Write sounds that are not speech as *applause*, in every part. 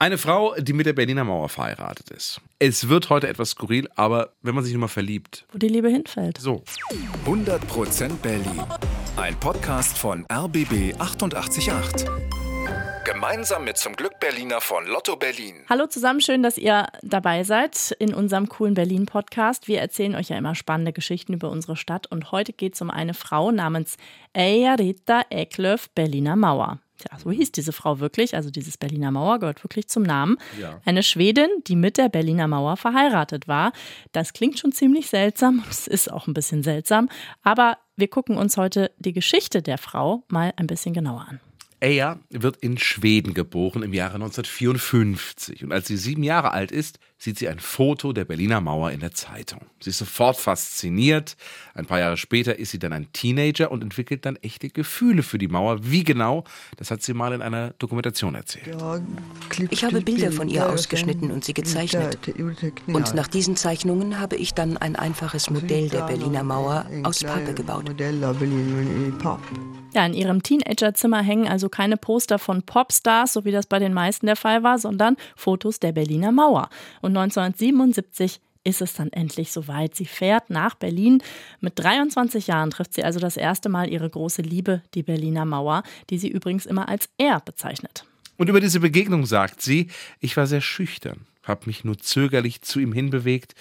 Eine Frau, die mit der Berliner Mauer verheiratet ist. Es wird heute etwas skurril, aber wenn man sich nur mal verliebt. Wo die Liebe hinfällt. So. 100% Berlin. Ein Podcast von RBB 888. Gemeinsam mit zum Glück Berliner von Lotto Berlin. Hallo zusammen, schön, dass ihr dabei seid in unserem coolen Berlin-Podcast. Wir erzählen euch ja immer spannende Geschichten über unsere Stadt und heute geht es um eine Frau namens Eja Rita Eklöf Berliner Mauer. Tja, so hieß diese Frau wirklich, also dieses Berliner Mauer gehört wirklich zum Namen. Ja. Eine Schwedin, die mit der Berliner Mauer verheiratet war. Das klingt schon ziemlich seltsam, *laughs* es ist auch ein bisschen seltsam, aber wir gucken uns heute die Geschichte der Frau mal ein bisschen genauer an. Eya wird in Schweden geboren im Jahre 1954 und als sie sieben Jahre alt ist, sieht sie ein Foto der Berliner Mauer in der Zeitung. Sie ist sofort fasziniert. Ein paar Jahre später ist sie dann ein Teenager und entwickelt dann echte Gefühle für die Mauer. Wie genau, das hat sie mal in einer Dokumentation erzählt. Ich habe Bilder von ihr ausgeschnitten und sie gezeichnet. Und nach diesen Zeichnungen habe ich dann ein einfaches Modell der Berliner Mauer aus Pappe gebaut. Ja, in ihrem Teenagerzimmer hängen also keine Poster von Popstars, so wie das bei den meisten der Fall war, sondern Fotos der Berliner Mauer. Und 1977 ist es dann endlich soweit. Sie fährt nach Berlin. Mit 23 Jahren trifft sie also das erste Mal ihre große Liebe, die Berliner Mauer, die sie übrigens immer als er bezeichnet. Und über diese Begegnung sagt sie, ich war sehr schüchtern, habe mich nur zögerlich zu ihm hinbewegt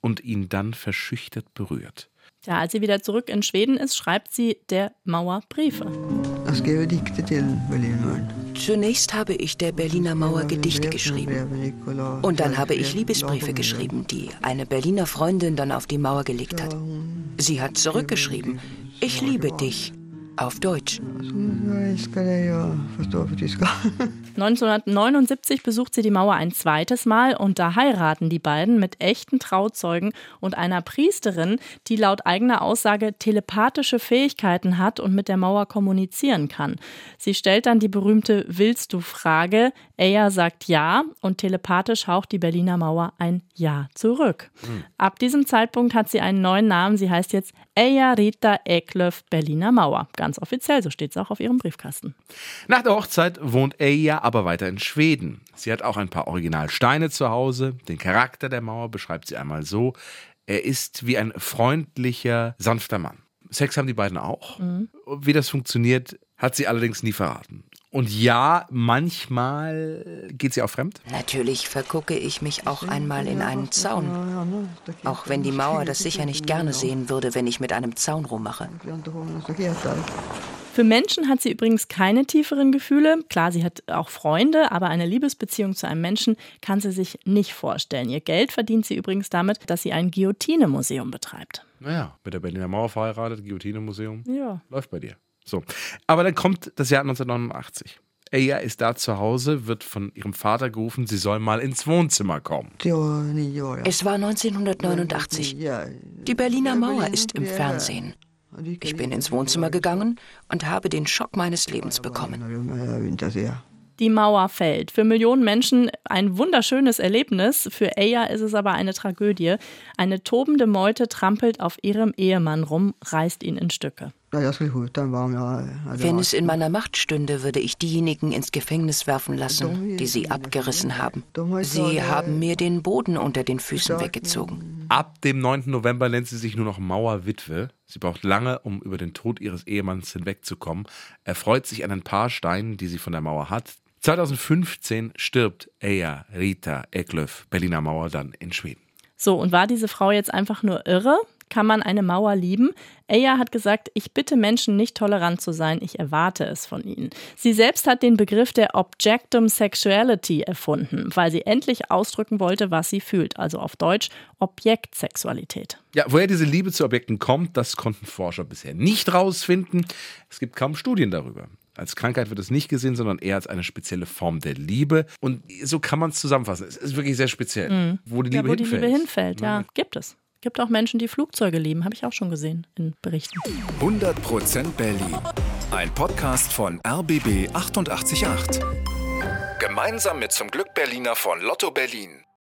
und ihn dann verschüchtert berührt. Ja, als sie wieder zurück in Schweden ist, schreibt sie der Mauer Briefe. Zunächst habe ich der Berliner Mauer Gedichte geschrieben. Und dann habe ich Liebesbriefe geschrieben, die eine Berliner Freundin dann auf die Mauer gelegt hat. Sie hat zurückgeschrieben, ich liebe dich. Auf Deutsch. 1979 besucht sie die Mauer ein zweites Mal und da heiraten die beiden mit echten Trauzeugen und einer Priesterin, die laut eigener Aussage telepathische Fähigkeiten hat und mit der Mauer kommunizieren kann. Sie stellt dann die berühmte Willst du Frage, Eya sagt ja und telepathisch haucht die Berliner Mauer ein Ja zurück. Mhm. Ab diesem Zeitpunkt hat sie einen neuen Namen, sie heißt jetzt Eya Rita Eklöf Berliner Mauer. Ganz offiziell, so steht es auch auf ihrem Briefkasten. Nach der Hochzeit wohnt Eya aber weiter in Schweden. Sie hat auch ein paar Originalsteine zu Hause. Den Charakter der Mauer beschreibt sie einmal so. Er ist wie ein freundlicher, sanfter Mann. Sex haben die beiden auch. Mhm. Wie das funktioniert, hat sie allerdings nie verraten. Und ja, manchmal geht sie auch fremd. Natürlich vergucke ich mich auch einmal in einen Zaun. Auch wenn die Mauer das sicher nicht gerne sehen würde, wenn ich mit einem Zaun rummache. Für Menschen hat sie übrigens keine tieferen Gefühle. Klar, sie hat auch Freunde, aber eine Liebesbeziehung zu einem Menschen kann sie sich nicht vorstellen. Ihr Geld verdient sie übrigens damit, dass sie ein Guillotine-Museum betreibt. Naja, mit der Berliner Mauer verheiratet, Guillotine-Museum. Ja. Läuft bei dir. So. Aber dann kommt das Jahr 1989. Eya ist da zu Hause, wird von ihrem Vater gerufen, sie soll mal ins Wohnzimmer kommen. Es war 1989. Die Berliner Mauer ist im Fernsehen. Ich bin ins Wohnzimmer gegangen und habe den Schock meines Lebens bekommen. Die Mauer fällt. Für Millionen Menschen ein wunderschönes Erlebnis. Für Eya ist es aber eine Tragödie. Eine tobende Meute trampelt auf ihrem Ehemann rum, reißt ihn in Stücke. Wenn es in meiner Macht stünde, würde ich diejenigen ins Gefängnis werfen lassen, die sie abgerissen haben. Sie haben mir den Boden unter den Füßen weggezogen. Ab dem 9. November nennt sie sich nur noch Mauerwitwe. Sie braucht lange, um über den Tod ihres Ehemanns hinwegzukommen. Er freut sich an ein paar Steinen, die sie von der Mauer hat. 2015 stirbt Eya Rita Eklöf, Berliner Mauer, dann in Schweden. So, und war diese Frau jetzt einfach nur irre? Kann man eine Mauer lieben? Eya hat gesagt, ich bitte Menschen nicht tolerant zu sein, ich erwarte es von ihnen. Sie selbst hat den Begriff der Objectum Sexuality erfunden, weil sie endlich ausdrücken wollte, was sie fühlt, also auf Deutsch Objektsexualität. Ja, woher diese Liebe zu Objekten kommt, das konnten Forscher bisher nicht rausfinden. Es gibt kaum Studien darüber. Als Krankheit wird es nicht gesehen, sondern eher als eine spezielle Form der Liebe. Und so kann man es zusammenfassen. Es ist wirklich sehr speziell, mhm. wo die Liebe ja, wo hinfällt. die Liebe hinfällt, ja, gibt es. Gibt auch Menschen, die Flugzeuge lieben, habe ich auch schon gesehen in Berichten. 100% Berlin. Ein Podcast von RBB 888. Gemeinsam mit zum Glück Berliner von Lotto Berlin.